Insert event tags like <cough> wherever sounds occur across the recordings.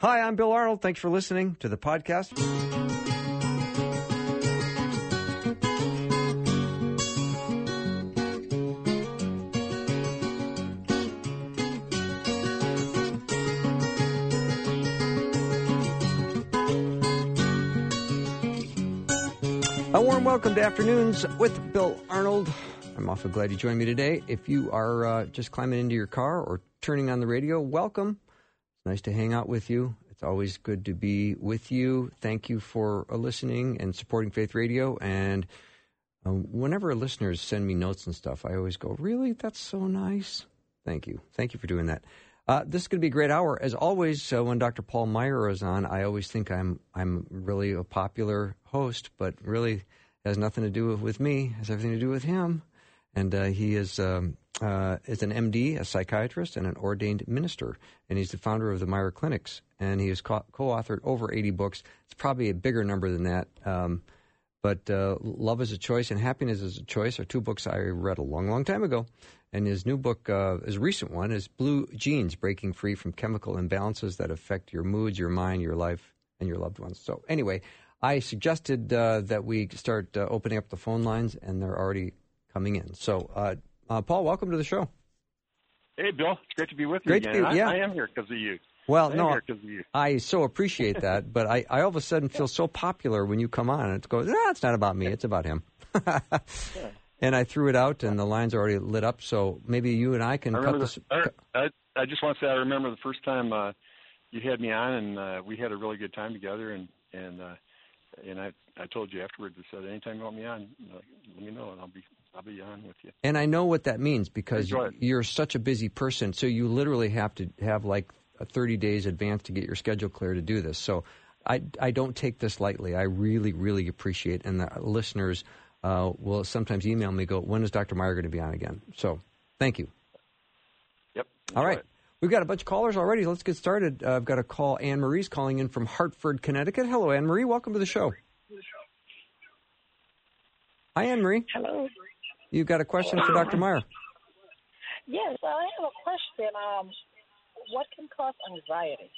Hi, I'm Bill Arnold. Thanks for listening to the podcast. A warm welcome to Afternoons with Bill Arnold. I'm awfully glad you joined me today. If you are uh, just climbing into your car or turning on the radio, welcome. Nice to hang out with you. It's always good to be with you. Thank you for uh, listening and supporting Faith Radio. And uh, whenever listeners send me notes and stuff, I always go, Really? That's so nice. Thank you. Thank you for doing that. Uh, this is going to be a great hour. As always, uh, when Dr. Paul Meier is on, I always think I'm I'm really a popular host, but really has nothing to do with, with me. Has everything to do with him. And uh, he is um, uh, is an MD, a psychiatrist, and an ordained minister. And he's the founder of the Meier Clinics. And he has co- authored over 80 books. It's probably a bigger number than that. Um, but uh, Love is a Choice and Happiness is a Choice are two books I read a long, long time ago. And his new book, uh, his recent one, is Blue Genes Breaking Free from Chemical Imbalances That Affect Your Moods, Your Mind, Your Life, and Your Loved Ones. So, anyway, I suggested uh, that we start uh, opening up the phone lines, and they're already coming in. So, uh, Paul, welcome to the show. Hey, Bill. It's great to be with you great again. To be, yeah. I, I am here because of you. Well, I no, I so appreciate that, <laughs> but I, I all of a sudden feel so popular when you come on. And It goes, ah, it's not about me, it's about him. yeah. <laughs> And I threw it out, and the lines are already lit up. So maybe you and I can I cut this. The, I, I just want to say I remember the first time uh, you had me on, and uh, we had a really good time together. And and uh, and I I told you afterwards. I said, anytime you want me on, let me know, and I'll be I'll be on with you. And I know what that means because you're such a busy person. So you literally have to have like 30 days advance to get your schedule clear to do this. So I, I don't take this lightly. I really, really appreciate And the listeners uh, will sometimes email me, go, when is Dr. Meier going to be on again? So thank you. Yep. All right. It. We've got a bunch of callers already. Let's get started. Uh, I've got a call. Anne Marie's calling in from Hartford, Connecticut. Hello, Anne Marie. Welcome to the show. Hi, Anne Marie. Hello. You've got a question for Dr. Meier. Yes, I have a question. Um, what can cause anxiety?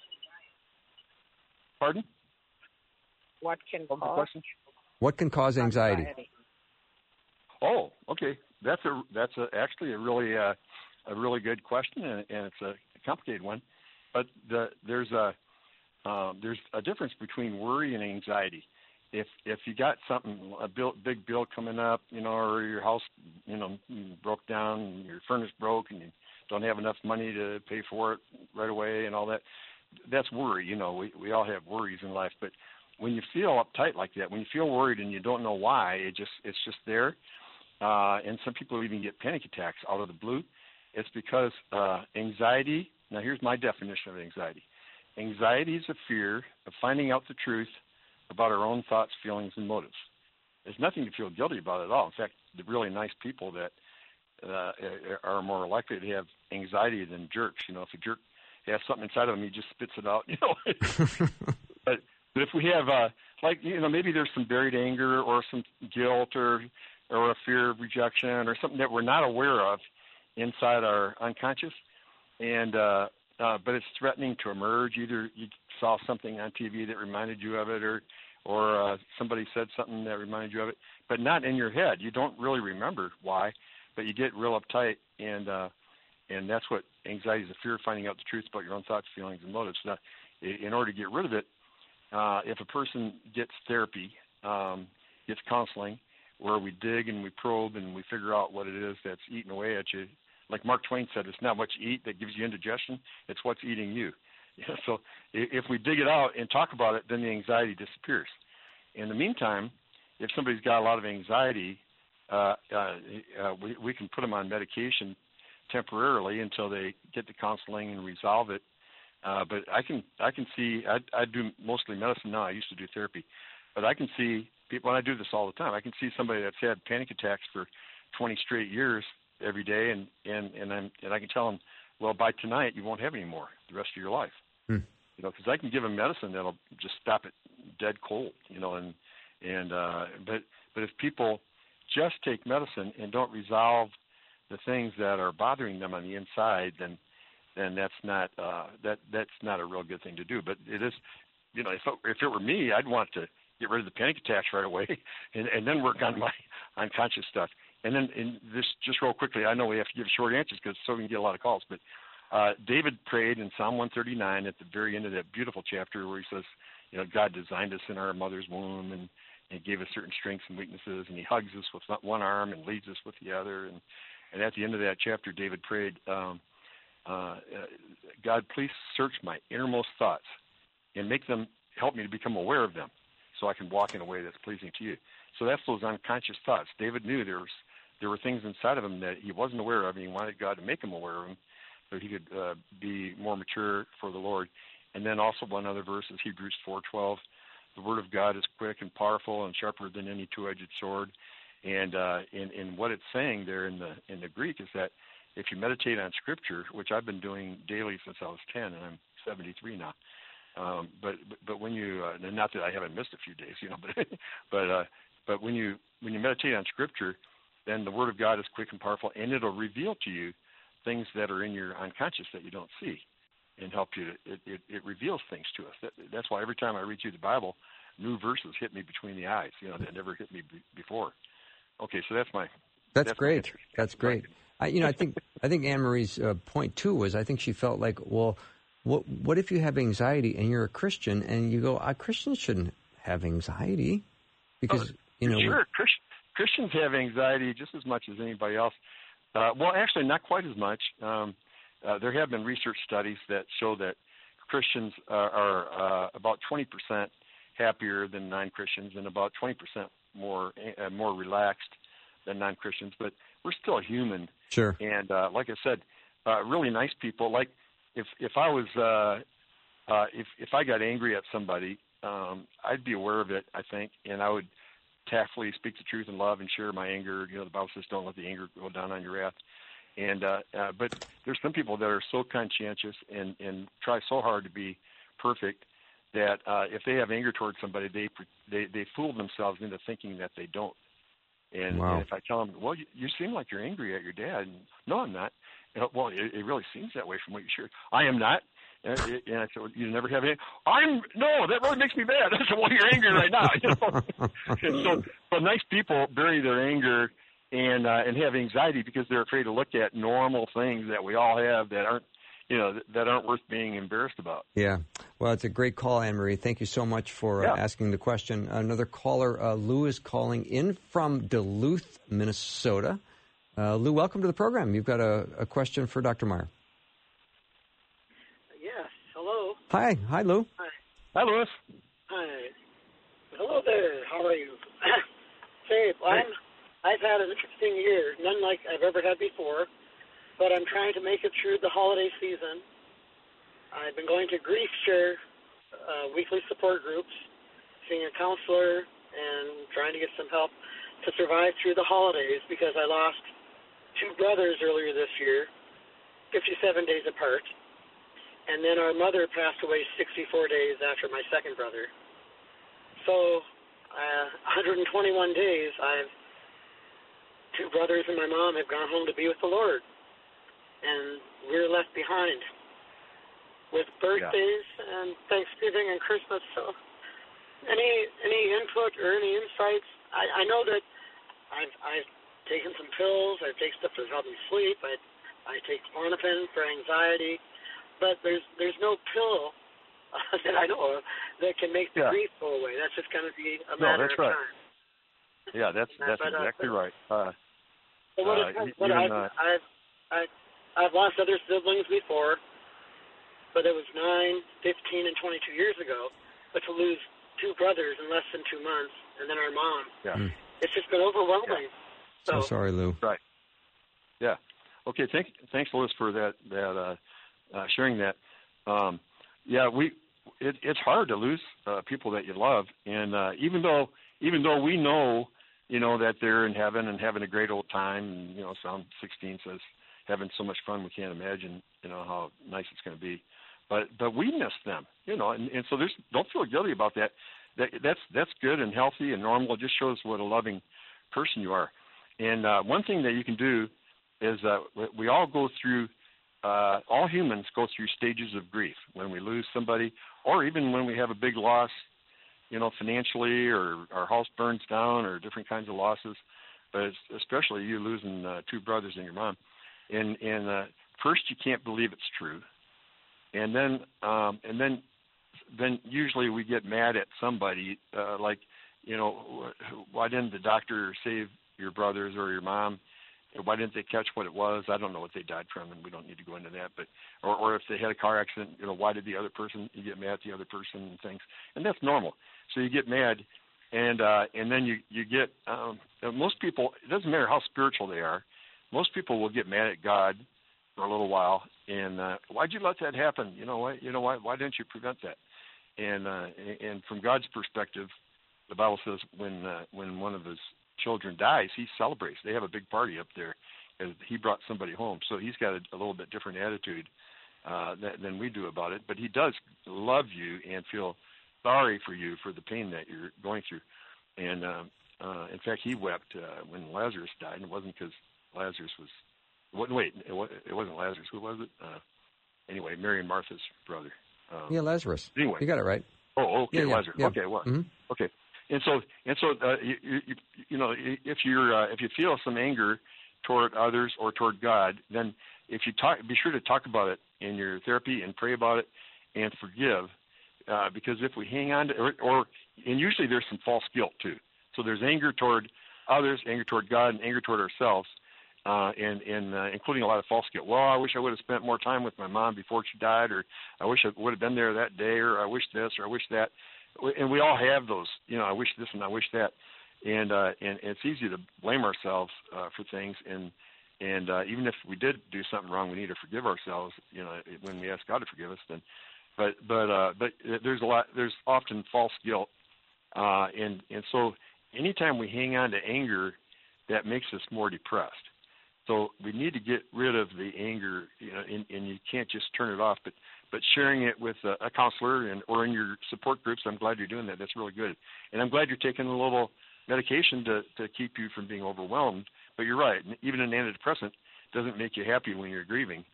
Pardon? What can what cause? question? What can cause anxiety? anxiety? Oh, okay. That's a that's a, actually a really uh, a really good question, and, and it's a complicated one. But the, there's a um, there's a difference between worry and anxiety. If if you got something a bill, big bill coming up, you know, or your house, you know, broke down, and your furnace broke, and you don't have enough money to pay for it right away, and all that, that's worry. You know, we we all have worries in life, but when you feel uptight like that, when you feel worried and you don't know why, it just it's just there. Uh, and some people even get panic attacks out of the blue. It's because uh, anxiety. Now, here's my definition of anxiety. Anxiety is a fear of finding out the truth about our own thoughts, feelings, and motives. There's nothing to feel guilty about at all. In fact, the really nice people that uh, are more likely to have anxiety than jerks. You know, if a jerk has something inside of him, he just spits it out. <laughs> You know, <laughs> but but if we have uh, like you know maybe there's some buried anger or some guilt or or a fear of rejection or something that we're not aware of inside our unconscious, and uh, uh, but it's threatening to emerge. Either you saw something on TV that reminded you of it, or or uh, somebody said something that reminded you of it, but not in your head. You don't really remember why, but you get real uptight, and uh, and that's what anxiety is—the fear of finding out the truth about your own thoughts, feelings, and motives. Now, in order to get rid of it, uh, if a person gets therapy, um, gets counseling, where we dig and we probe and we figure out what it is that's eating away at you. Like Mark Twain said, it's not what you eat that gives you indigestion; it's what's eating you. <laughs> Yeah, so if we dig it out and talk about it, then the anxiety disappears. In the meantime, if somebody's got a lot of anxiety, uh, uh, uh, we, we can put them on medication temporarily until they get the counseling and resolve it. Uh, but I can I can see I, I do mostly medicine now. I used to do therapy, but I can see people. And I do this all the time. I can see somebody that's had panic attacks for 20 straight years every day, and and and I'm and I can tell them, well, by tonight you won't have any more the rest of your life. Hmm. You know, because I can give them medicine that'll just stop it dead cold. You know, and and uh, but but if people just take medicine and don't resolve the things that are bothering them on the inside, then then that's not uh, that that's not a real good thing to do. But it is, you know, if it, if it were me, I'd want to get rid of the panic attacks right away, <laughs> and, and then work on my unconscious stuff. And then, and this just real quickly, I know we have to give short answers because so we can get a lot of calls. But uh, David prayed in Psalm 139 at the very end of that beautiful chapter where he says, you know, God designed us in our mother's womb and, and gave us certain strengths and weaknesses, and He hugs us with one arm and leads us with the other. And and at the end of that chapter, David prayed, um, uh, God, please search my innermost thoughts and make them help me to become aware of them, so I can walk in a way that's pleasing to you. So that's those unconscious thoughts. David knew there was there were things inside of him that he wasn't aware of, and he wanted God to make him aware of them, so he could uh, be more mature for the Lord. And then also one other verse is Hebrews 4:12. The word of God is quick and powerful and sharper than any two-edged sword. And uh, in, in what it's saying there in the in the Greek is that if you meditate on Scripture, which I've been doing daily since I was 10, and I'm 73 now. Um, but but when you uh, not that I haven't missed a few days, you know, <laughs> but but uh, but when you when you meditate on Scripture, then the Word of God is quick and powerful, and it'll reveal to you things that are in your unconscious that you don't see, and help you. To, it, it it reveals things to us. That, that's why every time I read through the Bible, new verses hit me between the eyes. You know, that never hit me b- before. Okay, so that's my. That's, that's great. My that's great. I, you know, I think <laughs> I think Anne Marie's uh, point too was I think she felt like, well, what what if you have anxiety and you're a Christian and you go, uh, Christians shouldn't have anxiety because oh, you know sure Christ, Christians have anxiety just as much as anybody else. Uh, well, actually, not quite as much. Um, uh, there have been research studies that show that Christians are, are uh, about 20% happier than non-Christians and about 20% more uh, more relaxed than non-Christians. But we're still human. Sure. And uh, like I said, uh, really nice people. Like if if I was uh, uh, if if I got angry at somebody, um, I'd be aware of it. I think, and I would tactfully speak the truth in love and share my anger. You know, the Bible says, "Don't let the anger go down on your wrath." And uh, uh, but there's some people that are so conscientious and and try so hard to be perfect that uh, if they have anger towards somebody, they they they fool themselves into thinking that they don't. And, wow. and if I tell them, well, you, you seem like you're angry at your dad, and, no, I'm not. And, well, it, it really seems that way from what you shared. I am not. And, and I said, you never have any. I'm no, that really makes me mad. I said, well, you're angry right now. You know? <laughs> and so, but nice people bury their anger and uh, and have anxiety because they're afraid to look at normal things that we all have that aren't you know that aren't worth being embarrassed about. Yeah, well, it's a great call, Anne Marie. Thank you so much for uh, asking the question. Another caller, uh, Lou, is calling in from Duluth, Minnesota. Uh, Lou, welcome to the program. You've got a, a question for Dr. Meier. Yes. Hello. Hi. Hi, Lou. Hi. Hi, Louis. Hi. Hello there. How are you? <clears throat> Say, I'm. I've had an interesting year, none like I've ever had before but I'm trying to make it through the holiday season. I've been going to grief share uh, weekly support groups, seeing a counselor, and trying to get some help to survive through the holidays because I lost two brothers earlier this year, 57 days apart. And then our mother passed away 64 days after my second brother. So, uh, 121 days, I've two brothers and my mom have gone home to be with the Lord and we're left behind with birthdays yeah. and Thanksgiving and Christmas. So, any any input or any insights? I, I know that I've I've taken some pills. I take stuff to help me sleep. I I take Klonopin for anxiety, but there's there's no pill uh, <laughs> that I know of that can make the yeah. grief go away. That's just going to be a no, matter that's of right. time. Yeah, that's <laughs> that's but, exactly uh, right. Uh, so what, uh, is, what I've, uh, I've I I've lost other siblings before, but it was 9, 15, and 22 years ago. But to lose two brothers in less than two months, and then our mom, yeah. Mm. it's just been overwhelming. Yeah. So, so, sorry, Lou. Right. Yeah. Okay. Thank, thanks, Louis, for that that uh, uh, sharing that. Um, yeah, we it, it's hard to lose uh, people that you love, and uh, even though even though we know you know that they're in heaven and having a great old time, and you know Psalm 16 says having so much fun we can't imagine you know how nice it's going to be. But but we miss them you know and, and so there's don't feel guilty about that. That that's that's good and healthy and normal. It just shows what a loving person you are. And uh one thing that you can do is uh we all go through uh, all humans go through stages of grief when we lose somebody, or even when we have a big loss, you know, financially, or our house burns down, or different kinds of losses. But especially you losing uh, two brothers and your mom, and and uh, first you can't believe it's true, and then um, and then then usually we get mad at somebody, uh, like you know, why didn't the doctor save your brothers or your mom? Why didn't they catch what it was? I don't know what they died from, and we don't need to go into that. But or or if they had a car accident, you know, why did the other person? You get mad at the other person and things, and that's normal. So you get mad, and uh, and then you you get um, most people. It doesn't matter how spiritual they are. Most people will get mad at God for a little while, and uh, why'd you let that happen? You know why? You know why? Why didn't you prevent that? And uh, and from God's perspective, the Bible says when uh, when one of his children dies, he celebrates. They have a big party up there, and he brought somebody home. So he's got a, a little bit different attitude uh, that, than we do about it. But he does love you and feel sorry for you for the pain that you're going through. And uh, uh, in fact, he wept uh, when Lazarus died. And it wasn't because Lazarus was. Wait, it wasn't Lazarus. Who was it? Uh, anyway, Mary and Martha's brother. Um, yeah, Lazarus. Anyway, you got it right. Oh, okay, yeah, yeah, Lazarus. Yeah. Okay, what? Mm-hmm. Okay and so and so uh, you, you you know if you're uh, if you feel some anger toward others or toward God, then if you talk, be sure to talk about it in your therapy and pray about it and forgive, uh, because if we hang on to or, or and usually there's some false guilt too. So there's anger toward others, anger toward God, and anger toward ourselves, uh, and and uh, including a lot of false guilt. Well, I wish I would have spent more time with my mom before she died, or I wish I would have been there that day, or I wish this, or I wish that and we all have those. You know, I wish this and I wish that, and uh, and, and it's easy to blame ourselves uh, for things, and and uh, even if we did do something wrong, we need to forgive ourselves. You know, when we ask God to forgive us, then. But but uh, but there's a lot. There's often false guilt, uh, and and so anytime we hang on to anger, that makes us more depressed. So we need to get rid of the anger, you know, and, and you can't just turn it off. But but sharing it with a, a counselor and or in your support groups, I'm glad you're doing that. That's really good, and I'm glad you're taking a little medication to to keep you from being overwhelmed. But you're right, even an antidepressant doesn't make you happy when you're grieving,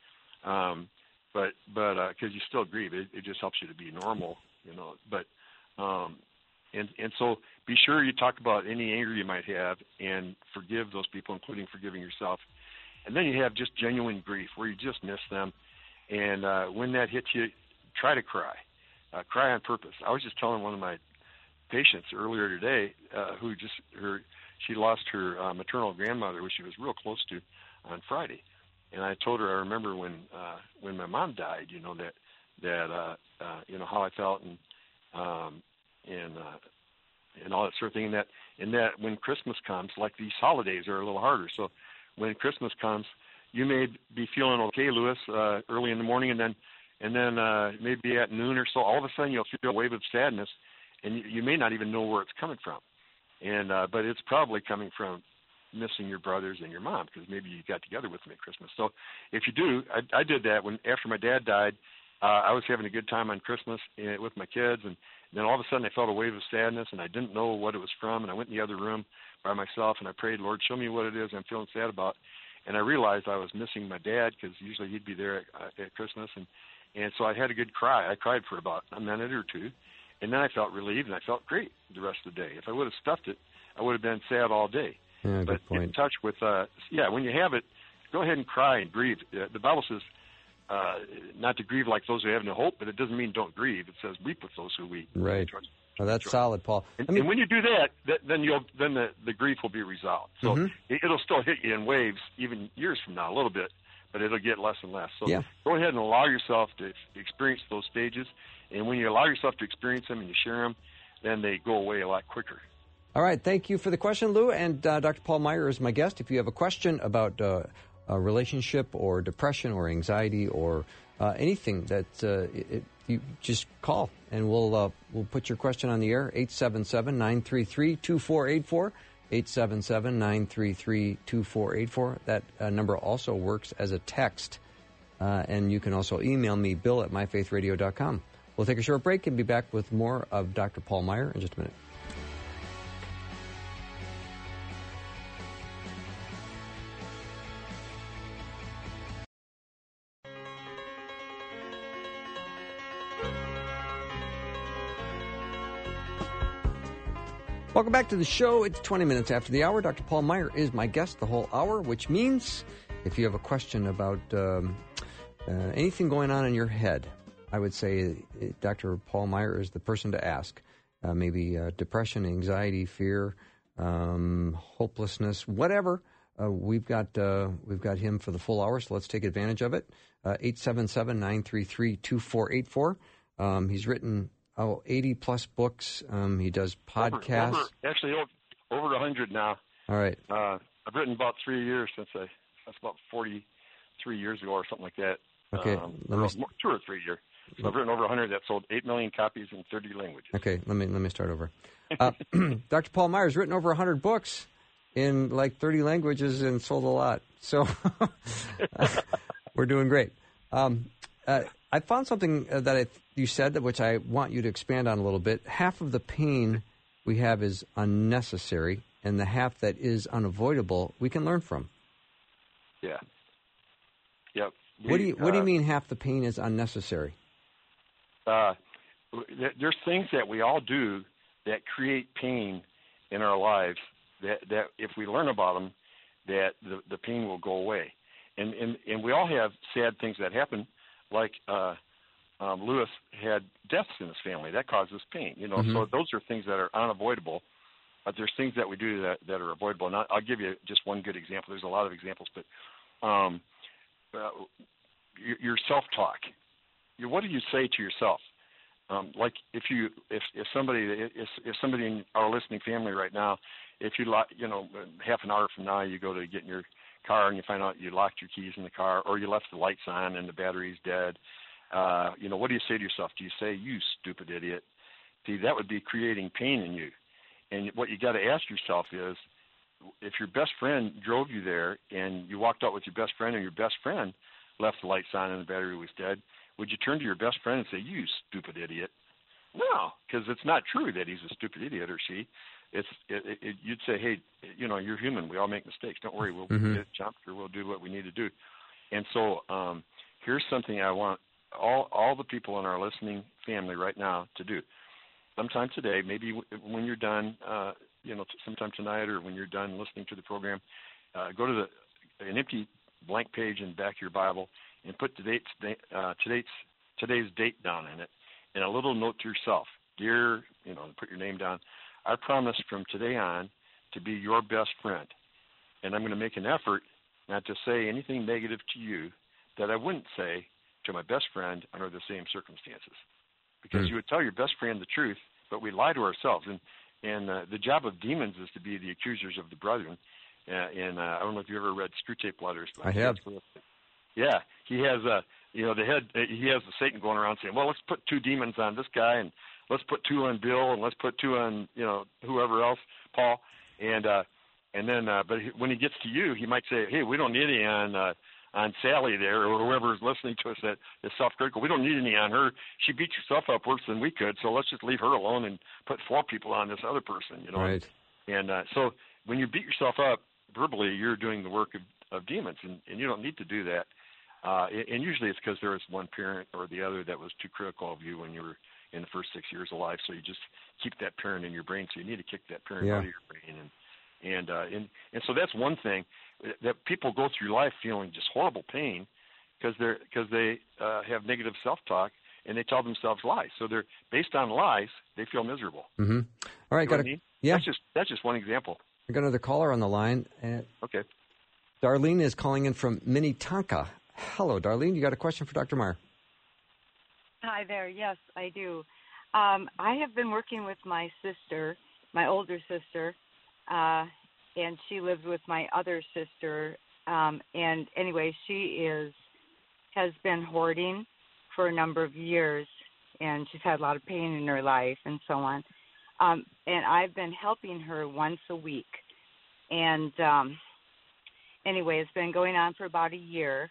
um, but but because uh, you still grieve, it, it just helps you to be normal, you know. But um, and and so be sure you talk about any anger you might have and forgive those people, including forgiving yourself. And then you have just genuine grief where you just miss them and uh, when that hits you, try to cry. Uh, cry on purpose. I was just telling one of my patients earlier today uh, who just her she lost her uh, maternal grandmother, which she was real close to, on Friday. And I told her I remember when uh, when my mom died, you know that that uh, uh, you know how I felt and um, and uh, and all that sort of thing. And that and that when Christmas comes, like these holidays are a little harder. So when Christmas comes, you may be feeling okay, Lewis, uh, early in the morning, and then and then uh, maybe at noon or so, all of a sudden you'll feel a wave of sadness, and you, you may not even know where it's coming from. And uh, but it's probably coming from missing your brothers and your mom because maybe you got together with them at Christmas. So if you do, I, I did that when after my dad died. Uh, I was having a good time on Christmas uh, with my kids, and then all of a sudden I felt a wave of sadness, and I didn't know what it was from. And I went in the other room by myself, and I prayed, Lord, show me what it is I'm feeling sad about and I realized I was missing my dad because usually he'd be there at, uh, at Christmas, and and so I had a good cry. I cried for about a minute or two, and then I felt relieved and I felt great the rest of the day. If I would have stuffed it, I would have been sad all day. Yeah, but good point. in touch with, uh, yeah, when you have it, go ahead and cry and grieve. Uh, the Bible says uh, not to grieve like those who have no hope, but it doesn't mean don't grieve. It says weep with those who weep. Right. Oh, that's solid, Paul. And, I mean, and when you do that, that then you'll then the, the grief will be resolved. So Mhm. it, it'll still hit you in waves, even years from now, a little bit, but it'll get less and less. So Yeah. go ahead and allow yourself to experience those stages. And when you allow yourself to experience them and you share them, then they go away a lot quicker. All right, thank you for the question, Lou. And uh, Dr. Paul Meier is my guest. If you have a question about uh, a relationship or depression or anxiety or uh, anything that uh, it, you just call and we'll uh, we'll put your question on the air. 877-933-2484 877-933-2484 that uh, number also works as a text. Uh, and you can also email me bill at myfaithradio.com we'll take a short break and be back with more of dr paul meier in just a minute back to the show. It's 20 minutes after the hour. Dr. Paul Meier is my guest the whole hour, which means if you have a question about um, uh, anything going on in your head, I would say uh, Dr. Paul Meier is the person to ask. Uh, maybe uh, depression, anxiety, fear, um, hopelessness, whatever. Uh, we've got uh, we've got him for the full hour, so let's take advantage of it. Eight seven seven nine three three two four eight four. Um, he's written oh, 80 plus books. Um, he does podcasts. Over, over, actually, over, over 100 now. All right. Uh, I've written about three years since I, that's about 43 years ago or something like that. Okay. Um, let me, two or three years. So I've written over 100 that sold 8 million copies in 30 languages. Okay, let me let me start over. <laughs> Uh, <clears throat> Dr. Paul Meier's written over 100 books in like 30 languages and sold a lot. So <laughs> <laughs> we're doing great. Um, uh, I found something uh, that I, you said, which I want you to expand on a little bit. Half of the pain we have is unnecessary, and the half that is unavoidable we can learn from. Yeah. Yep. What do you What do you uh, mean half the pain is unnecessary? Uh, there's things that we all do that create pain in our lives. That that if we learn about them, that the the pain will go away. And and and we all have sad things that happen like uh, um, Lewis had deaths in his family. That causes pain, you know. Mm-hmm. So those are things that are unavoidable. But there's things that we do that, that are avoidable. And I'll give you just one good example. There's a lot of examples, but um, uh, your, your self-talk. You, what do you say to yourself? Um, like if you if if somebody if if somebody in our listening family right now, if you like you know half an hour from now you go to get in your car and you find out you locked your keys in the car or you left the lights on and the battery's dead, uh, you know, what do you say to yourself? Do you say, you stupid idiot? See, that would be creating pain in you. And what you got to ask yourself is, if your best friend drove you there and you walked out with your best friend and your best friend left the lights on and the battery was dead, would you turn to your best friend and say, you stupid idiot? No, because it's not true that he's a stupid idiot or she it's it, it, you'd say, hey, you know, you're human. We all make mistakes. Don't worry, we'll mm-hmm. get jumped or we'll do what we need to do. And so um, here's something I want all all the people in our listening family right now to do. Sometime today, maybe when you're done, uh, you know, sometime tonight or when you're done listening to the program, uh, go to the an empty blank page in the back of your Bible and put today's uh, today's today's date down in it, and a little note to yourself, dear, you know, put your name down. I promise from today on to be your best friend. And I'm going to make an effort not to say anything negative to you that I wouldn't say to my best friend under the same circumstances. Because mm. you would tell your best friend the truth, but we lie to ourselves. And and uh, the job of demons is to be the accusers of the brethren. Uh, and uh, I don't know if you ever read Screwtape Letters. I have. Yeah, he has a uh, you know the head. He has the Satan going around saying, "Well, let's put two demons on this guy and let's put two on Bill and let's put two on you know whoever else, Paul, and uh, and then uh, but when he gets to you, he might say, hey, we don't need any on uh, on Sally there or whoever's listening to us that is self-critical. We don't need any on her. She beat herself up worse than we could, so let's just leave her alone and put four people on this other person. You know, right? And uh, so when you beat yourself up verbally, you're doing the work of, of demons, and, and you don't need to do that. Uh, and usually it's because there was one parent or the other that was too critical of you when you were in the first six years of life. So you just keep that parent in your brain. So you need to kick that parent yeah. out of your brain. And and uh, and and so that's one thing that people go through life feeling just horrible pain because they're because they uh, have negative self-talk and they tell themselves lies. So they're based on lies. They feel miserable. Mm-hmm. All right, you got a, yeah. That's just that's just one example. I got another caller on the line. Uh, okay. Darlene is calling in from Minnetonka. Hello, Darlene. You got a question for Dr. Meier? Hi there. Yes, I do. Um, I have been working with my sister, my older sister, uh, and she lives with my other sister. Um, and anyway, she is has been hoarding for a number of years, and she's had a lot of pain in her life and so on. Um, and I've been helping her once a week. And um, anyway, it's been going on for about a year,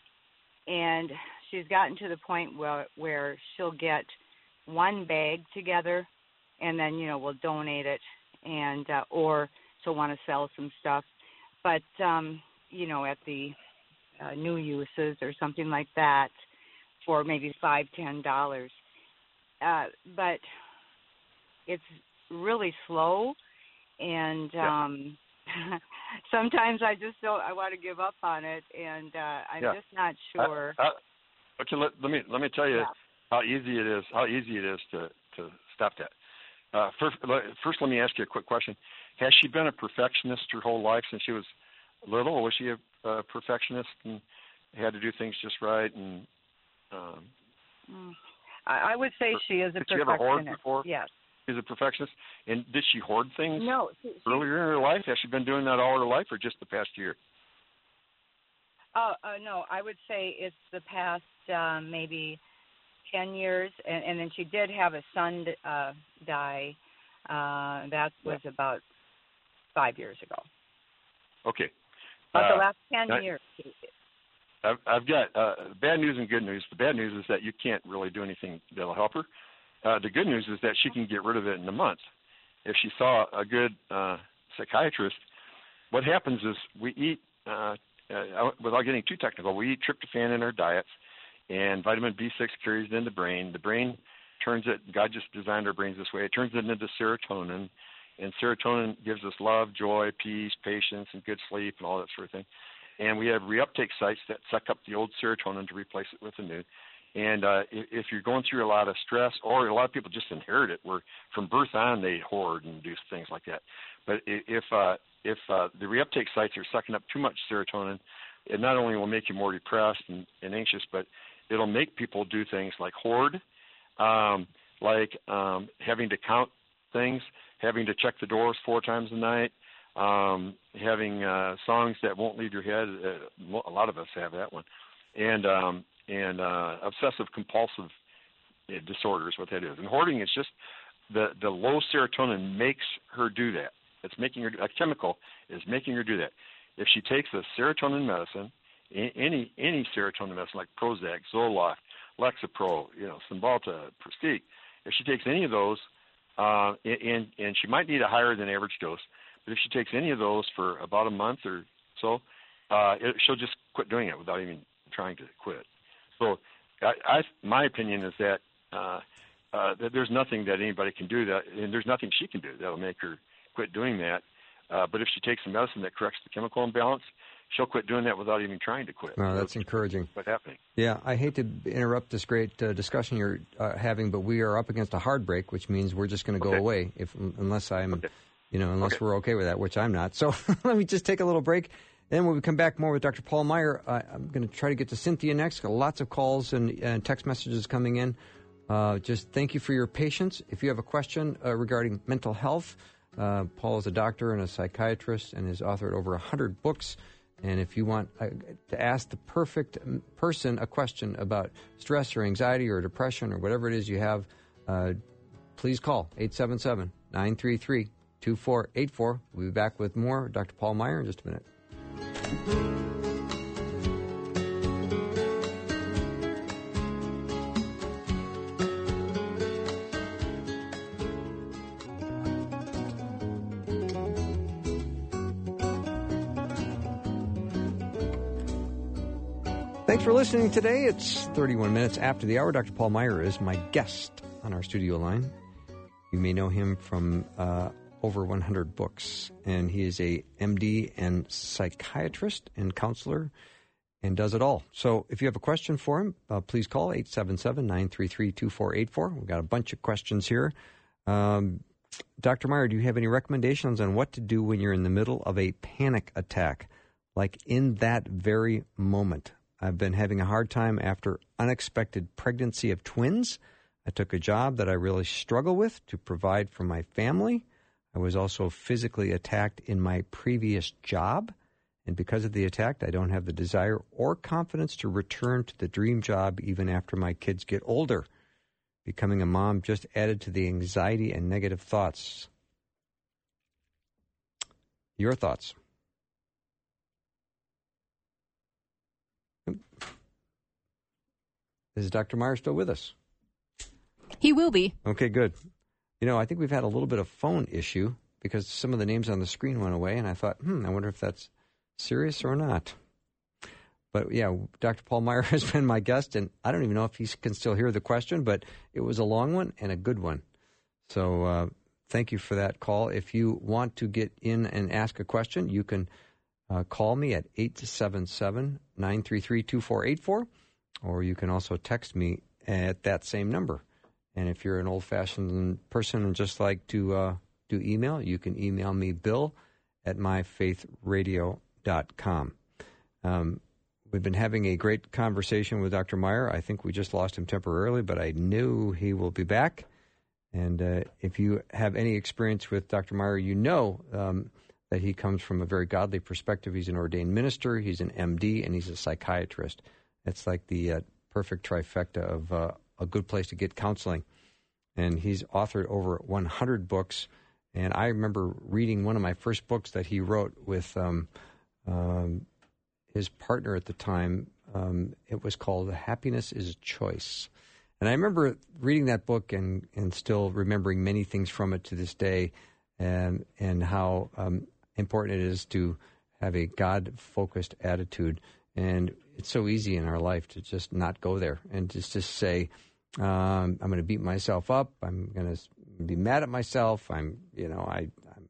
and she's gotten to the point where where she'll get one bag together and then you know we'll donate it and uh, or she'll want to sell some stuff but um you know at the uh, new uses or something like that for maybe five ten dollars uh but it's really slow and Yeah. um <laughs> sometimes I just don't. I want to give up on it, and uh I'm Yeah. just not sure. uh, okay, let, let me let me tell you Yeah. how easy it is. How easy it is to to stop that. Uh, first, first, let me ask you a quick question. Has she been a perfectionist her whole life since she was little? Was she a, a perfectionist and had to do things just right? And um, Mm. I, I would say she is a Did she ever hoard perfectionist. before? Yes. she's a perfectionist. And did she hoard things No. She, she, earlier in her life? Has she been doing that all her life, or just the past year? Oh, uh, no, I would say it's the past um, maybe 10 years. And, and then she did have a son uh, die. Uh, that was about five years ago. Okay. About the Uh, last 10 I- years. I've, I've got uh, bad news and good news. The bad news is that you can't really do anything that'll help her. Uh, the good news is that she can get rid of it in a month. If she saw a good uh, psychiatrist, what happens is we eat, uh, uh, without getting too technical, we eat tryptophan in our diets, and vitamin B6 carries it in the brain. The brain turns it, God just designed our brains this way, it turns it into serotonin, and serotonin gives us love, joy, peace, patience, and good sleep, and all that sort of thing and we have reuptake sites that suck up the old serotonin to replace it with the new. And uh, if, if you're going through a lot of stress, or a lot of people just inherit it, where from birth on they hoard and do things like that. But if uh, if uh, the reuptake sites are sucking up too much serotonin, it not only will make you more depressed and, and anxious, but it'll make people do things like hoard, um, like um, having to count things, having to check the doors four times a night, um, having uh, songs that won't leave your head. Uh, a lot of us have that one, and um, and uh, obsessive compulsive uh, disorder is what that is. And hoarding is just the the low serotonin makes her do that. It's making her a chemical is making her do that. If she takes a serotonin medicine, any any serotonin medicine like Prozac, Zoloft, Lexapro, you know, Cymbalta, Pristiq, if she takes any of those, uh, and and she might need a higher than average dose, but if she takes any of those for about a month or so, uh, it, she'll just quit doing it without even trying to quit. So, I, I my opinion is that uh, uh, that there's nothing that anybody can do that, and there's nothing she can do that'll make her quit doing that. Uh, but if she takes some medicine that corrects the chemical imbalance, she'll quit doing that without even trying to quit. Well, that's encouraging. what's happening. Yeah, I hate to interrupt this great uh, discussion you're uh, having, but we are up against a hard break, which means we're just going to go away if unless I'm, Okay. you know, unless Okay. we're okay with that, which I'm not. So <laughs> let me just take a little break. Then when we come back more with Dr. Paul Meier, uh, I'm going to try to get to Cynthia next. Got lots of calls and, and text messages coming in. Uh, just thank you for your patience. If you have a question uh, regarding mental health, uh, Paul is a doctor and a psychiatrist and has authored over 100 books. And if you want uh, to ask the perfect person a question about stress or anxiety or depression or whatever it is you have, uh, please call 877 933 2484. We'll be back with more. Dr. Paul Meier in just a minute. Listening today. It's 31 minutes after the hour. Dr. Paul Meier is my guest on our studio line. You may know him from uh, over 100 books, and he is a MD and psychiatrist and counselor and does it all. So if you have a question for him, uh, please call 877 933 2484. We've got a bunch of questions here. Um, Dr. Meier, do you have any recommendations on what to do when you're in the middle of a panic attack, like in that very moment? I've been having a hard time after unexpected pregnancy of twins. I took a job that I really struggle with to provide for my family. I was also physically attacked in my previous job. And because of the attack, I don't have the desire or confidence to return to the dream job even after my kids get older. Becoming a mom just added to the anxiety and negative thoughts. Your thoughts? Is Dr. Meier still with us? He will be. Okay, good. You know, I think we've had a little bit of phone issue because some of the names on the screen went away, and I thought, hmm, I wonder if that's serious or not. But yeah, Dr. Paul Meier <laughs> has been my guest, and I don't even know if he can still hear the question, but it was a long one and a good one. So uh, thank you for that call. If you want to get in and ask a question, you can uh, call me at 877 933 2484, or you can also text me at that same number. And if you're an old fashioned person and just like to uh, do email, you can email me, bill at myfaithradio.com. Um, we've been having a great conversation with Dr. Meier. I think we just lost him temporarily, but I knew he will be back. And uh, if you have any experience with Dr. Meier, you know um, that he comes from a very godly perspective. He's an ordained minister, he's an MD, and he's a psychiatrist. It's like the uh, perfect trifecta of uh, a good place to get counseling. And he's authored over 100 books. And I remember reading one of my first books that he wrote with um, um, his partner at the time. Um, it was called Happiness is a Choice. And I remember reading that book and, and still remembering many things from it to this day and, and how um, important it is to have a God focused attitude. And it's so easy in our life to just not go there and just, just say, um, I'm going to beat myself up. I'm going to be mad at myself. I'm, you know, I, I'm,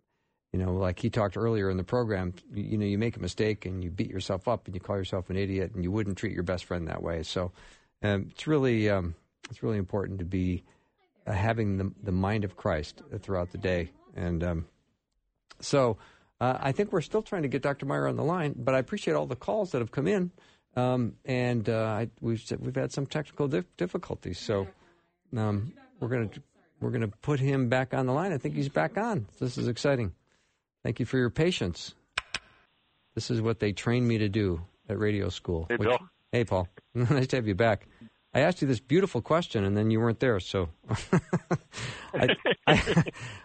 you know, like he talked earlier in the program, you, you, know, you make a mistake and you beat yourself up and you call yourself an idiot and you wouldn't treat your best friend that way. So um, it's really, um, it's really important to be uh, having the, the mind of Christ throughout the day. And um, so uh, I think we're still trying to get Dr. Meier on the line, but I appreciate all the calls that have come in. Um, and uh, I, we've we've had some technical dif- difficulties, so um, we're gonna we're gonna put him back on the line. I think he's back on. This is exciting. Thank you for your patience. This is what they trained me to do at radio school. Hey, which, Bill. Hey, Paul. <laughs> nice to have you back. I asked you this beautiful question, and then you weren't there. So <laughs> I, I,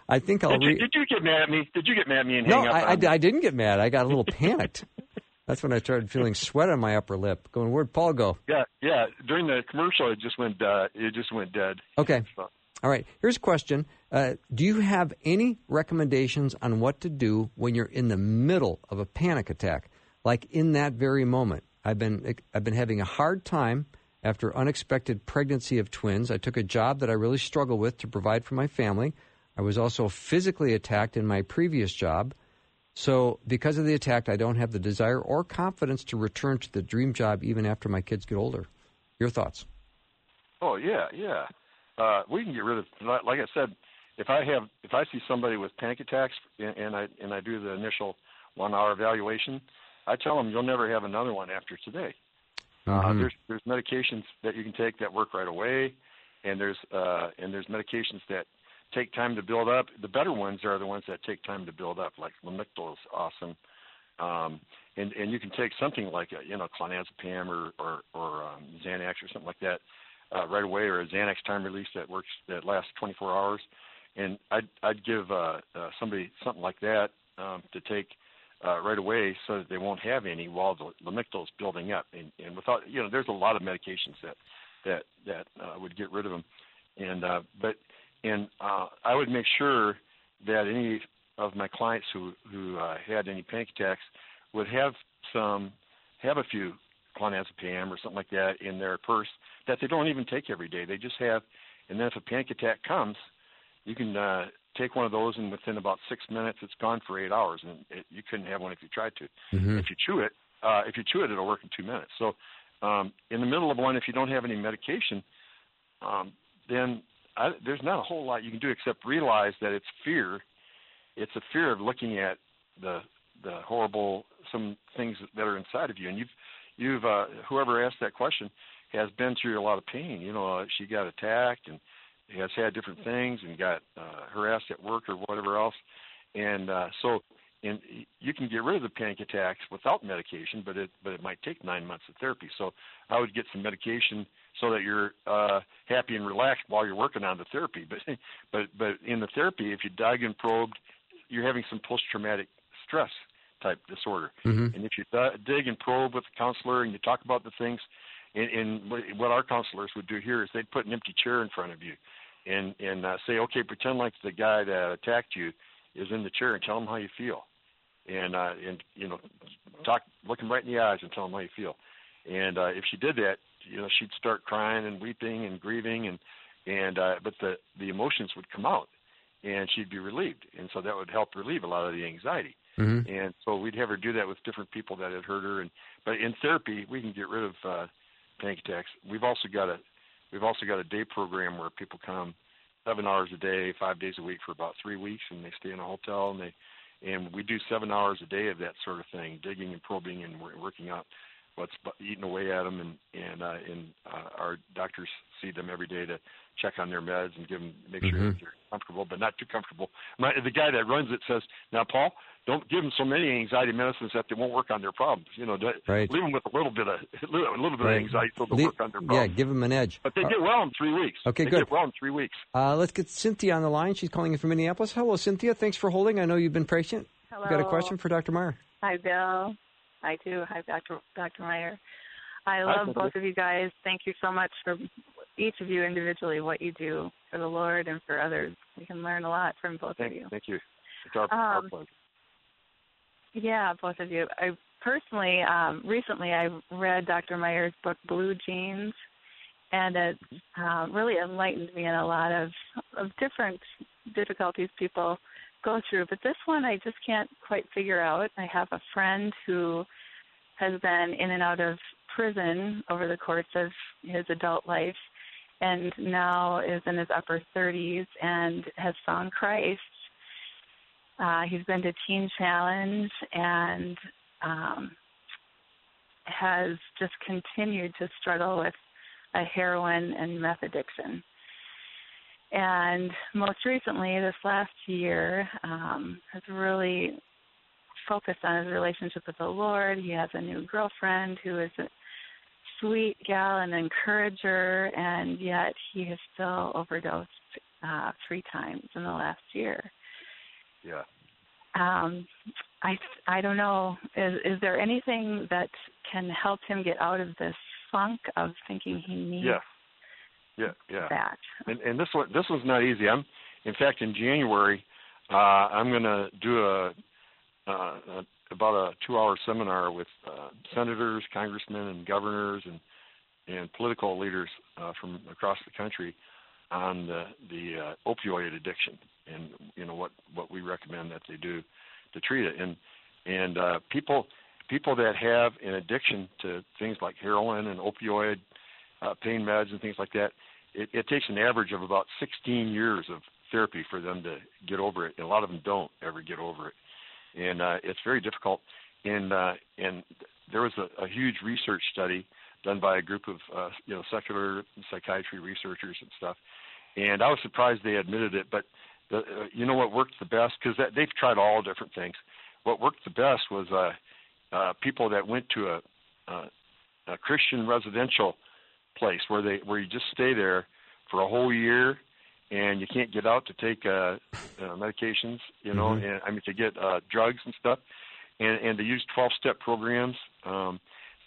I, think I'll. Did you, did you, get mad at me? Did you get mad at me and no, hang up? I, I, I didn't get mad. I got a little panicked. <laughs> That's when I started feeling sweat on my upper lip. Going, where'd Paul go? Yeah, yeah. During the commercial, it just went. Uh, it just went dead. Okay. So. All right. Here's a question. Uh, do you have any recommendations on what to do when you're in the middle of a panic attack, like in that very moment? I've been I've been having a hard time after unexpected pregnancy of twins. I took a job that I really struggle with to provide for my family. I was also physically attacked in my previous job. So, because of the attack, I don't have the desire or confidence to return to the dream job even after my kids get older. Your thoughts? Oh yeah, yeah. Uh, we can get rid of. Like I said, if I have, if I see somebody with panic attacks and, and I and I do the initial one-hour evaluation, I tell them you'll never have another one after today. Uh, mm-hmm. Uh, there's there's medications that you can take that work right away, and there's uh, and there's medications that take time to build up. The better ones are the ones that take time to build up, like Lamictal is awesome. Um, and and you can take something like a, you know clonazepam or or, or um, Xanax or something like that uh, right away, or a Xanax time release that works that lasts 24 hours. And I'd I'd give uh, uh, somebody something like that um, to take uh, right away so that they won't have any while the Lamictal is building up. And, and without you know, there's a lot of medications that that that uh, would get rid of them. And uh, but and uh, I would make sure that any of my clients who who uh, had any panic attacks would have some have a few clonazepam or something like that in their purse that they don't even take every day. They just have, and then if a panic attack comes, you can uh, take one of those, and within about six minutes, it's gone for eight hours, and it, you couldn't have one if you tried to. Mm-hmm. If you chew it, uh, if you chew it, it'll work in two minutes. So, um, in the middle of one, if you don't have any medication, um, then I, there's not a whole lot you can do except realize that it's fear. It's a fear of looking at the the horrible some things that are inside of you, and you've you've uh, whoever asked that question has been through a lot of pain. You know, uh, she got attacked and has had different things and got uh, harassed at work or whatever else, and uh, so and you can get rid of the panic attacks without medication, but it but it might take nine months of therapy. So I would get some medication so that you're uh, happy and relaxed while you're working on the therapy. But <laughs> but but in the therapy, if you dig and probed, you're having some post-traumatic stress type disorder. Mm-hmm. And if you dig and probe with the counselor and you talk about the things, and, and what our counselors would do here is they'd put an empty chair in front of you, and and uh, say, okay, pretend like the guy that attacked you is in the chair and tell him how you feel, and uh, and you know, talk, look him right in the eyes and tell him how you feel. And uh, if she did that, you know she'd start crying and weeping and grieving and and uh, but the the emotions would come out and she'd be relieved, and so that would help relieve a lot of the anxiety. Mm-hmm. And so we'd have her do that with different people that had hurt her. And but in therapy, we can get rid of uh, panic attacks. We've also got a we've also got a day program where people come seven hours a day, five days a week for about three weeks, and they stay in a hotel and they and we do seven hours a day of that sort of thing, digging and probing and working out what's eating away at them, and and uh, and uh, our doctors see them every day to check on their meds and give them make sure Mhm. that they're comfortable, but not too comfortable. My, the guy that runs it says, "Now, Paul, don't give them so many anxiety medicines that they won't work on their problems. You know, don't- Right. leave them with a little bit of <laughs> a little bit Right. of anxiety so they'll Le- work on their problems. yeah, give them an edge. But they Uh, get well in three weeks. Okay, they good. Get well in three weeks. Uh, let's get Cynthia on the line. She's calling in from Minneapolis. Hello, Cynthia. Thanks for holding. I know you've been patient. Hello. You got a question for Dr. Meier? Hi, Bill. I do. Hi, Dr. Dr. Meier. I love Cynthia. both of you guys. Thank you so much for each of you individually, what you do for the Lord and for others. We can learn a lot from both Thank, of you. thank you. It's our, our Um, pleasure. Yeah, both of you. I personally, um, recently, I read Dr. Meier's book Blue Genes, and it uh, really enlightened me in a lot of of different difficulties people go through. But this one, I just can't quite figure out. I have a friend who has been in and out of prison over the course of his adult life, and now is in his upper 30s and has found Christ uh, he's been to Teen Challenge and um, has just continued to struggle with a heroin and meth addiction. And most recently, this last year, um, has really focused on his relationship with the Lord. He has a new girlfriend who is a sweet gal and encourager, and yet he has still overdosed uh, three times in the last year Yeah. um, I I don't know. Is is there anything that can help him get out of this funk of thinking he needs Yeah. Yeah. Yeah. that? and, and this one this one's not easy. I'm in fact in January uh, I'm going to do a, uh, a about a two hour seminar with uh, senators, congressmen, and governors and and political leaders uh, from across the country on the the uh, opioid addiction and you know what what we recommend that they do to treat it and and uh, people people that have an addiction to things like heroin and opioid uh, pain meds and things like that it, it takes an average of about 16 years of therapy for them to get over it. And a lot of them don't ever get over it, and uh, it's very difficult. And uh, and there was a, a huge research study done by a group of uh, you know secular psychiatry researchers and stuff. And I was surprised they admitted it, but the, uh, you know what worked the best because they've tried all different things. What worked the best was uh, uh, people that went to a, a, a Christian residential place where they where you just stay there for a whole year and you can't get out to take uh, uh medications you know Mhm. and i mean to get uh drugs and stuff and and to use 12 step programs um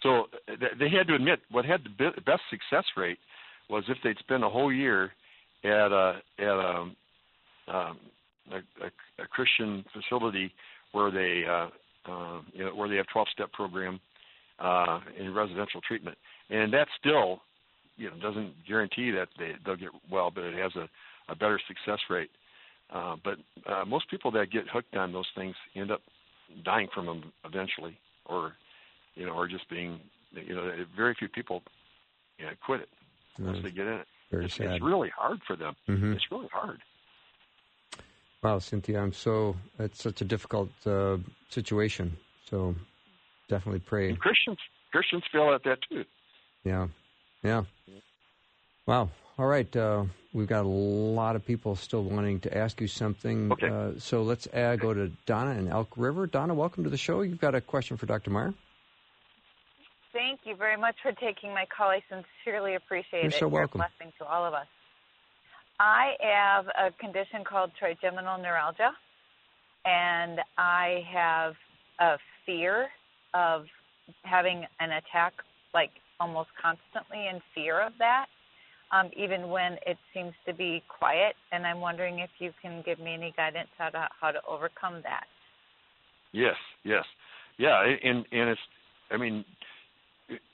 so th- they had to admit what had the be- best success rate was if they'd spend a whole year at a at a um a, a, a christian facility where they uh um you know where they have 12 step program uh in residential treatment and that still you know doesn't guarantee that they they'll get well, but it has a, a better success rate. Uh, but uh, most people that get hooked on those things end up dying from them eventually, or you know, or just being you know, very few people you know, quit it once Mm, they get in it. Very It's, sad. it's really hard for them. Mhm. It's really hard. Wow, Cynthia, I'm so it's such a difficult uh, situation. So definitely pray. And Christians Christians feel at that too. Yeah, yeah. Wow. All right, uh, we've got a lot of people still wanting to ask you something. Okay. Uh, so let's uh, go to Donna in Elk River. Donna, welcome to the show. You've got a question for Dr. Meier. Thank you very much for taking my call. I sincerely appreciate You're it. so You're welcome. a blessing to all of us. I have a condition called trigeminal neuralgia, and I have a fear of having an attack, like almost constantly in fear of that, um, even when it seems to be quiet. And I'm wondering if you can give me any guidance how to how to overcome that. Yes, yes, yeah, and and it's, I mean,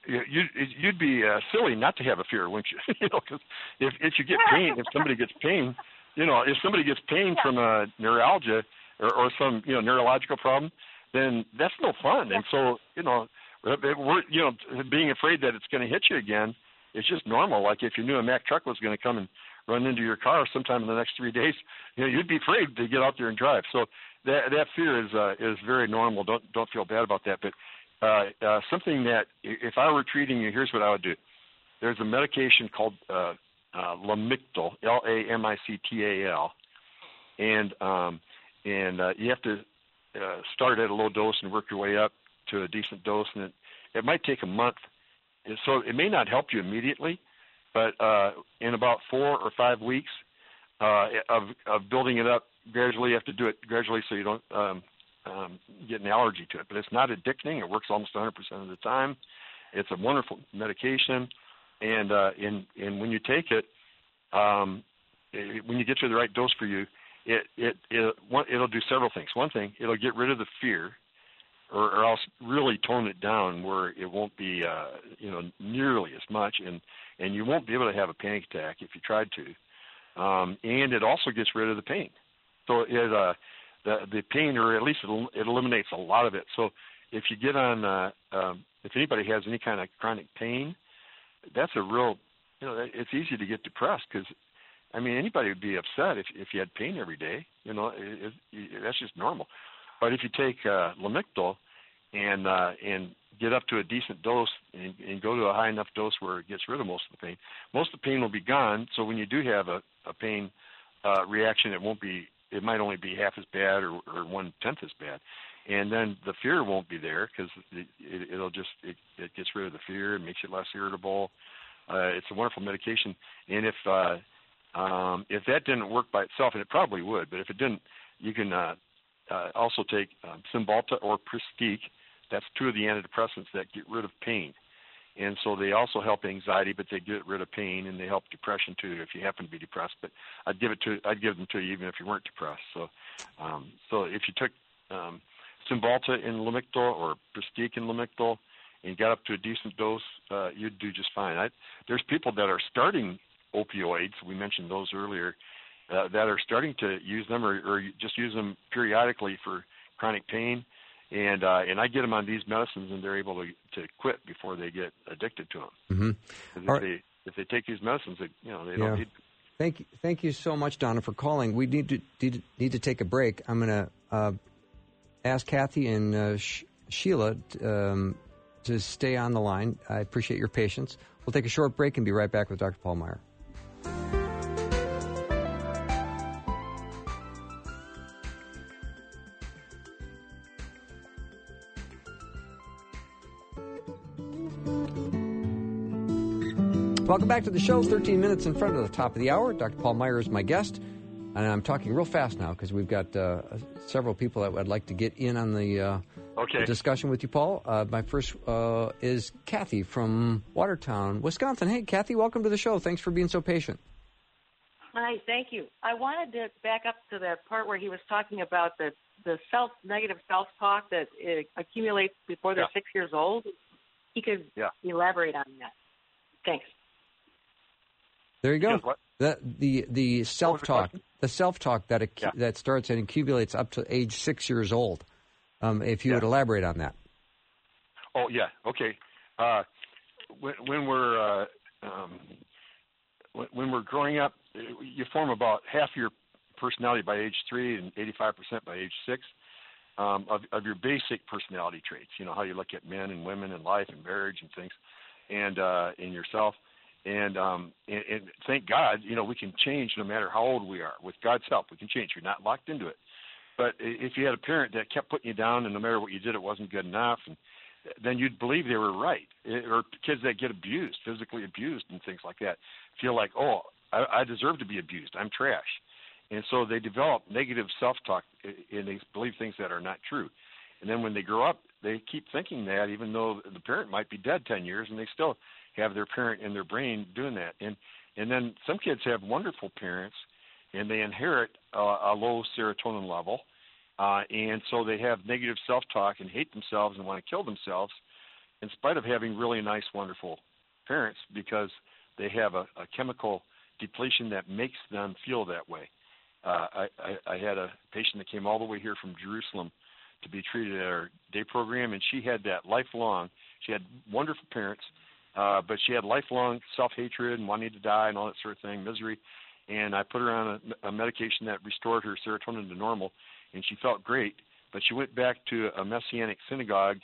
you you'd be uh, silly not to have a fear, wouldn't you? <laughs> you know, because if if you get pain, if somebody gets pain, you know, if somebody gets pain from a neuralgia or, or some you know neurological problem, then that's no fun. And so you know, we're you know being afraid that it's going to hit you again. It's just normal. Like if you knew a Mack truck was going to come and run into your car sometime in the next three days, you know, you'd be afraid to get out there and drive. So that that fear is uh, is very normal. Don't don't feel bad about that. But uh, uh, something that if I were treating you, here's what I would do. There's a medication called uh, uh, Lamictal, L-A-M-I-C-T-A-L, and um, and uh, you have to uh, start at a low dose and work your way up to a decent dose, and it, it might take a month. So it may not help you immediately, but uh, in about four or five weeks uh, of of building it up gradually, you have to do it gradually so you don't um, um, get an allergy to it. But it's not addicting; it works almost 100% of the time. It's a wonderful medication, and uh, and and when you take it, um, it, when you get to the right dose for you, it it it it'll do several things. One thing, it'll get rid of the fear or, or else really tone it down where it won't be uh, you know nearly as much, and and you won't be able to have a panic attack if you tried to. Um, and it also gets rid of the pain, so it uh, the the pain, or at least it, it eliminates a lot of it. So if you get on, uh, um, if anybody has any kind of chronic pain, that's a real, you know, it's easy to get depressed because I mean, anybody would be upset if if you had pain every day. You know, it, it, that's just normal. But if you take uh, Lamictal and uh, and get up to a decent dose and, and go to a high enough dose where it gets rid of most of the pain, most of the pain will be gone. So when you do have a, a pain uh, reaction, it won't be. It might only be half as bad or, or one tenth as bad, and then the fear won't be there because it, it, it'll just it, it gets rid of the fear. It makes it less irritable. Uh, it's a wonderful medication, and if uh, um, if that didn't work by itself, and it probably would, but if it didn't, you can uh, uh, also take um, Cymbalta or Pristiq. That's two of the antidepressants that get rid of pain. And so they also help anxiety, but they get rid of pain and they help depression too if you happen to be depressed. But I'd give it to I'd give them to you even if you weren't depressed. So um, so if you took um, Cymbalta in Lamictal or Pristiq in Lamictal and got up to a decent dose, uh, you'd do just fine. I, there's people that are starting opioids. We mentioned those earlier. Uh, that are starting to use them or, or just use them periodically for chronic pain and uh, and I get them on these medicines, and they're able to to quit before they get addicted to them. Mm-hmm. If right. they if they take these medicines, they, you know they don't need. Thank you, thank you so much, Donna, for calling. We need to need, need to take a break. I'm going to uh, ask Kathy and uh, Sh- Sheila um, to stay on the line. I appreciate your patience. We'll take a short break and be right back with Dr. Paul Meier. Welcome back to the show. 13 minutes in front of the top of the hour. Dr. Paul Meier is my guest. And I'm talking real fast now because we've got uh, several people that I'd like to get in on the, uh, okay. the discussion with you, Paul. Uh, my first uh, is Kathy from Watertown, Wisconsin. Hey, Kathy, welcome to the show. Thanks for being so patient. Hi, thank you. I wanted to back up to that part where he was talking about the the self negative self talk that accumulates before they're yeah. six years old. He could yeah. elaborate on that. Thanks. There you go. The the the self talk, the self talk that yeah. that starts and accumulates up to age six years old. Um, if you yeah. would elaborate on that. Oh yeah, okay. Uh, when, when we're uh, um, when, when, we're growing up, you form about half your personality by age three and 85% by age six um, of, of your basic personality traits. You know how you look at men and women and life and marriage and things, and uh, in yourself and um and, and thank god you know we can change no matter how old we are. With god's help we can change. You're not locked into it. But if you had a parent that kept putting you down and no matter what you did it wasn't good enough and then you'd believe they were right. Or kids that get abused physically abused and things like that feel like oh i, I deserve to be abused. I'm trash. And so they develop negative self-talk and they believe things that are not true. And then when they grow up they keep thinking that even though the parent might be dead 10 years and they still have their parent in their brain doing that. And and then some kids have wonderful parents, and they inherit uh, a low serotonin level, uh, and so they have negative self-talk and hate themselves and want to kill themselves, in spite of having really nice, wonderful parents, because they have a, a chemical depletion that makes them feel that way. uh, I, I I had a patient that came all the way here from Jerusalem to be treated at our day program, and she had that lifelong. She had wonderful parents, uh, but she had lifelong self hatred and wanting to die and all that sort of thing, misery. And I put her on a, a medication that restored her serotonin to normal, and she felt great. But she went back to a messianic synagogue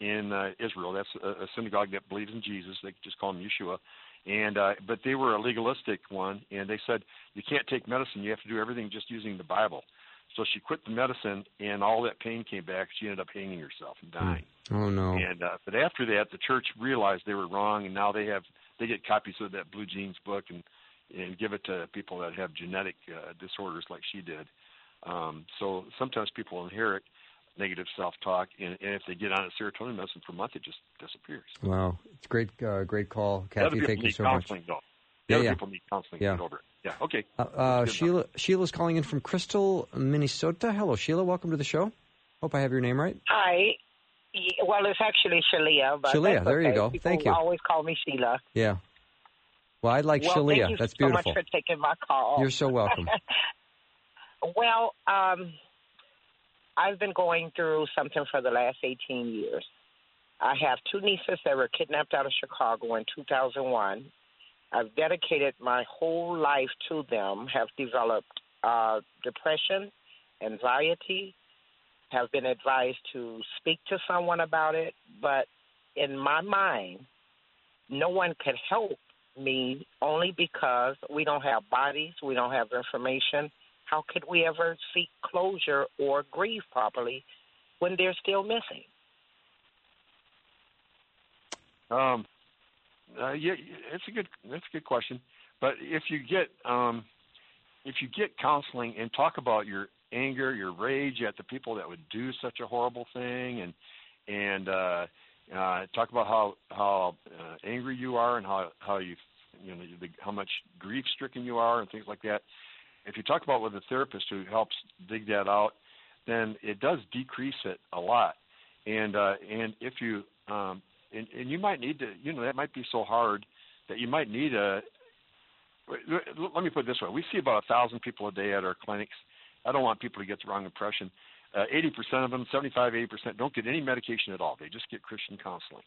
in uh, Israel. That's a, a synagogue that believes in Jesus. They just call him Yeshua. And uh, but they were a legalistic one, and they said you can't take medicine. You have to do everything just using the Bible. So she quit the medicine, and all that pain came back. She ended up hanging herself and dying. Oh no! And uh, but after that, the church realized they were wrong, and now they have they get copies of that Blue Genes book and and give it to people that have genetic uh, disorders like she did. Um, so sometimes people inherit negative self-talk, and, and if they get on a serotonin medicine for a month, it just disappears. Wow, it's great, uh, great call, Kathy. Thank you so much. Though. The Yeah, other yeah. people need counseling Yeah. to get over it. Yeah. Okay. Uh, uh, Good Sheila, Sheila's calling in from Crystal, Minnesota. Hello, Sheila. Welcome to the show. Hope I have your name right. Hi. Well, it's actually Shalia, but Shalia, that's there you go. People Thank you. Always call me Sheila. Yeah. Well, I like well, Shalia. Thank you That's so beautiful. much for taking my call. You're so welcome. <laughs> well, um, I've been going through something for the last 18 years. I have two nieces that were kidnapped out of Chicago in 2001. I've dedicated my whole life to them, have developed uh, depression, anxiety, have been advised to speak to someone about it, but in my mind, no one could help me only because we don't have bodies, we don't have information. How could we ever seek closure or grieve properly when they're still missing? Um, uh, yeah, it's a good that's a good question. But if you get um, if you get counseling and talk about your anger, your rage at the people that would do such a horrible thing, and and uh, uh, talk about how how uh, angry you are and how how you you know the, how much grief stricken you are and things like that. If you talk about with a therapist who helps dig that out, then it does decrease it a lot. And uh, and if you um, and, and you might need to, you know, that might be so hard that you might need a. Let me put it this way: we see about a thousand people a day at our clinics. I don't want people to get the wrong impression. Uh, 80% of them, 75, 80% don't get any medication at all. They just get Christian counseling.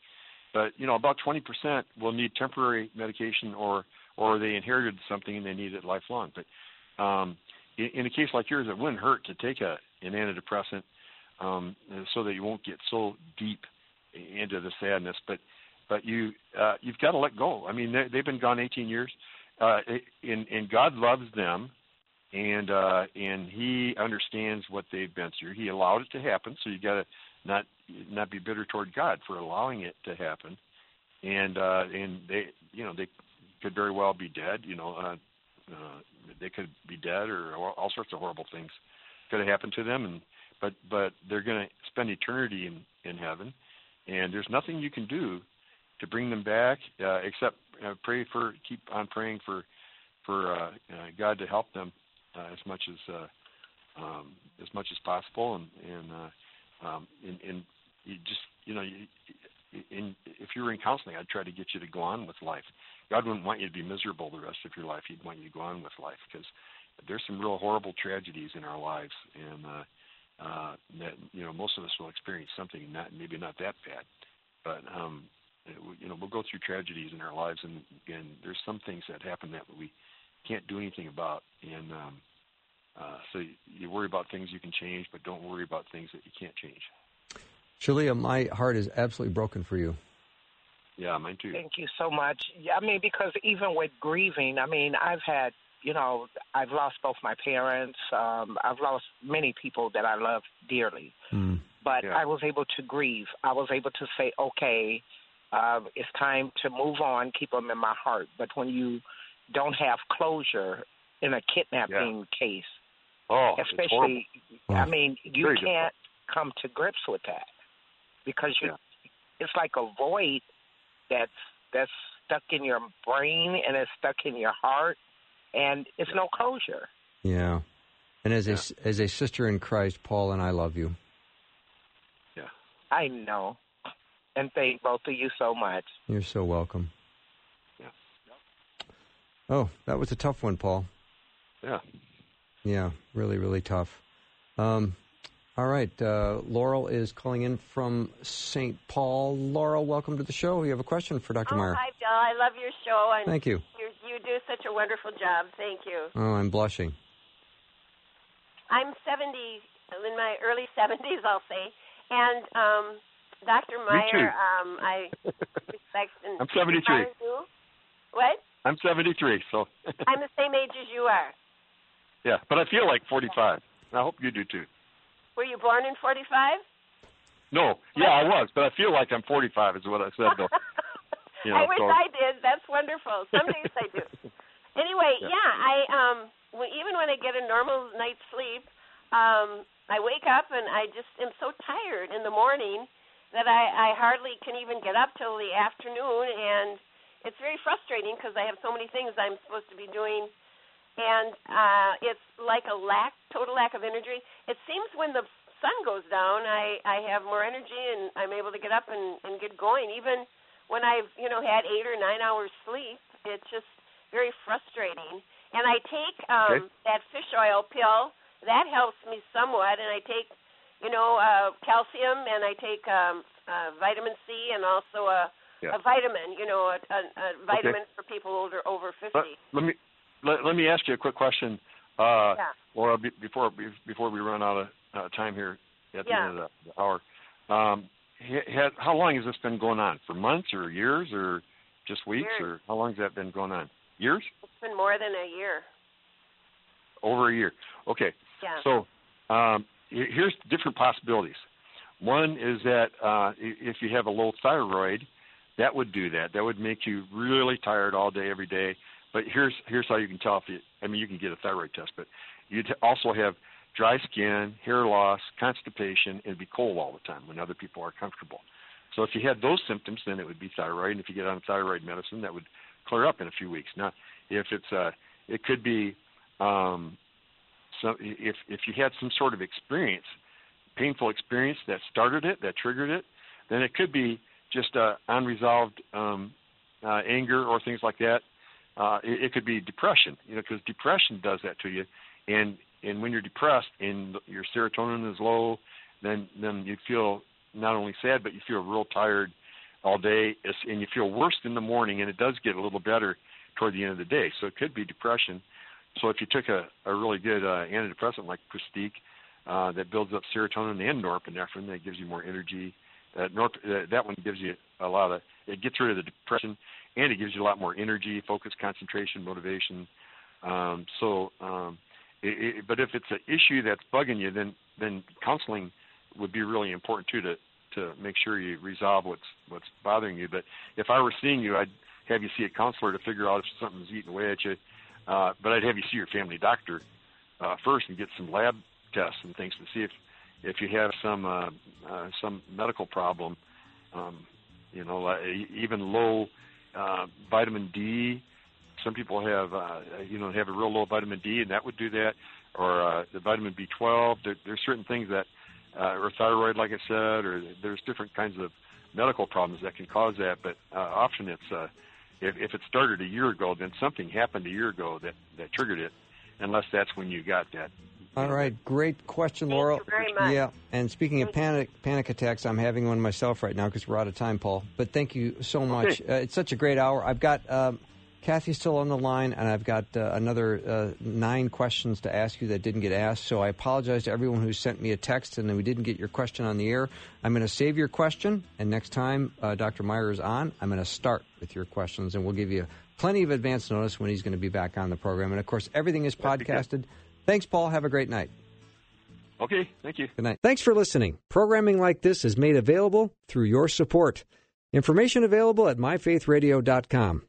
But you know, about 20% will need temporary medication, or or they inherited something and they need it lifelong. But um, in, in a case like yours, it wouldn't hurt to take a an antidepressant um, so that you won't get so deep into the sadness. But but you uh, you've got to let go. I mean, they, they've been gone 18 years, uh, and and God loves them, and uh, and He understands what they've been through. He allowed it to happen, so you got to not not be bitter toward God for allowing it to happen. And uh, and they you know they could very well be dead. You know. Uh, uh, they could be dead or all sorts of horrible things could have happened to them and but but they're going to spend eternity in in heaven and there's nothing you can do to bring them back uh, except uh, pray for keep on praying for for uh, uh, God to help them uh, as much as uh, um, as much as possible. And and uh, um, and, and you just you know in, if you were in counseling I'd try to get you to go on with life. God wouldn't want you to be miserable the rest of your life. He'd want you to go on with life because there's some real horrible tragedies in our lives. And uh, uh, that you know most of us will experience something not maybe not that bad, but um, it- you know we'll go through tragedies in our lives, and and there's some things that happen that we can't do anything about, and um, uh, so you, you worry about things you can change, but don't worry about things that you can't change. Shalia, my heart is absolutely broken for you. Yeah, mine too. Thank you so much. Yeah, I mean, because even with grieving, I mean, I've had, you know, I've lost both my parents. Um, I've lost many people that I love dearly. Mm. But Yeah. I was able to grieve. I was able to say, okay, uh, it's time to move on, keep them in my heart. But when you don't have closure in a kidnapping case, Oh, it's especially, I mean, you Very can't come to grips with that because you, it's like a void that's that's stuck in your brain and it's stuck in your heart, and it's no closure. Yeah. And as a as a sister in Christ, Paul and I love you. Yeah. I know, and thank both of you so much. You're so welcome. Yeah. Oh, that was a tough one, Paul. Yeah. Yeah, really, really tough. Um, all right, uh, Laurel is calling in from St. Paul. Laurel, welcome to the show. You have a question for Dr. Oh, Meier. hi, Bill. I love your show. And Thank you. You you do such a wonderful job. Thank you. Oh, I'm blushing. I'm 70, in my early 70s, I'll say, and um, Dr. too. Meier, um, I <laughs> respect and I'm 73. What? I'm 73, so I'm the same age as you are. <laughs> yeah. But I feel like 45. I hope you do too. Were you born in 45? No, yeah, I was, but I feel like I'm 45 is what I said though. <laughs> You know, I wish so- I did. That's wonderful. Some days I do. <laughs> Anyway, Yeah. yeah, I um even when I get a normal night's sleep, um I wake up and I just am so tired in the morning that I I hardly can even get up till the afternoon and it's very frustrating because I have so many things I'm supposed to be doing and uh it's like a lack total lack of energy. It seems when the sun goes down I I have more energy and I'm able to get up and and get going even when I've you know had 8 or 9 hours sleep. It's just very frustrating. And I take um Okay. that fish oil pill. That helps me somewhat and I take you know uh calcium and I take um uh vitamin C and also a Yeah. a vitamin, you know, a, a, a vitamin for people older over 50. Let, let me let, let me ask you a quick question, uh, Yeah. Laura, be, before be- before we run out of uh, time here at the Yeah. end of the, the hour. Um, ha, how long has this been going on? For months or years or just weeks Years. or how long has that been going on? Years? It's been more than a year. Over a year. Okay. Yeah. So um, here's different possibilities. One is that uh, if you have a low thyroid, that would do that. That would make you really tired all day, every day. But here's here's how you can tell if you. I mean, you can get a thyroid test, but you'd also have dry skin, hair loss, constipation, and be cold all the time when other people are comfortable. So if you had those symptoms, then it would be thyroid. And if you get on thyroid medicine, that would clear up in a few weeks. Now, if it's uh, it could be um, so if if you had some sort of experience, painful experience that started it, that triggered it, then it could be just uh, unresolved um, uh, anger or things like that. Uh, it, it could be depression, you know, because depression does that to you, and and when you're depressed and your serotonin is low, then then you feel not only sad but you feel real tired all day, and you feel worse in the morning, and it does get a little better toward the end of the day. So it could be depression. So if you took a, a really good uh, antidepressant like Pristiq, uh, that builds up serotonin and norepinephrine, that gives you more energy. Uh, norp- uh, that one gives you a lot of. It gets rid of the depression, and it gives you a lot more energy, focus, concentration, motivation. Um, so, um, it, it, but if it's an issue that's bugging you, then then counseling would be really important too to to make sure you resolve what's what's bothering you. But if I were seeing you, I'd have you see a counselor to figure out if something's eating away at you. Uh, but I'd have you see your family doctor uh, first and get some lab tests and things to see if if you have some uh, uh, some medical problem. Um, you know, like even low uh, vitamin D. Some people have uh, you know have a real low vitamin D, and that would do that. Or uh, the vitamin B12. There, there's certain things that, uh, or thyroid, like I said, or there's different kinds of medical problems that can cause that. But uh, often it's uh, if, if it started a year ago, then something happened a year ago that that triggered it, unless that's when you got that. All right, great question, Laura. you very much. Yeah, and speaking of panic panic attacks, I'm having one myself right now because we're out of time, Paul. But thank you so much. Uh, it's such a great hour. I've got um, Kathy still on the line, and I've got uh, another uh, nine questions to ask you that didn't get asked. So I apologize to everyone who sent me a text and then we didn't get your question on the air. I'm going to save your question, and next time uh, Dr. Meier is on, I'm going to start with your questions, and we'll give you plenty of advance notice when he's going to be back on the program. And of course, everything is podcasted. Thanks, Paul. Have a great night. Okay, thank you. Good night. Thanks for listening. Programming like this is made available through your support. Information available at myfaithradio.com.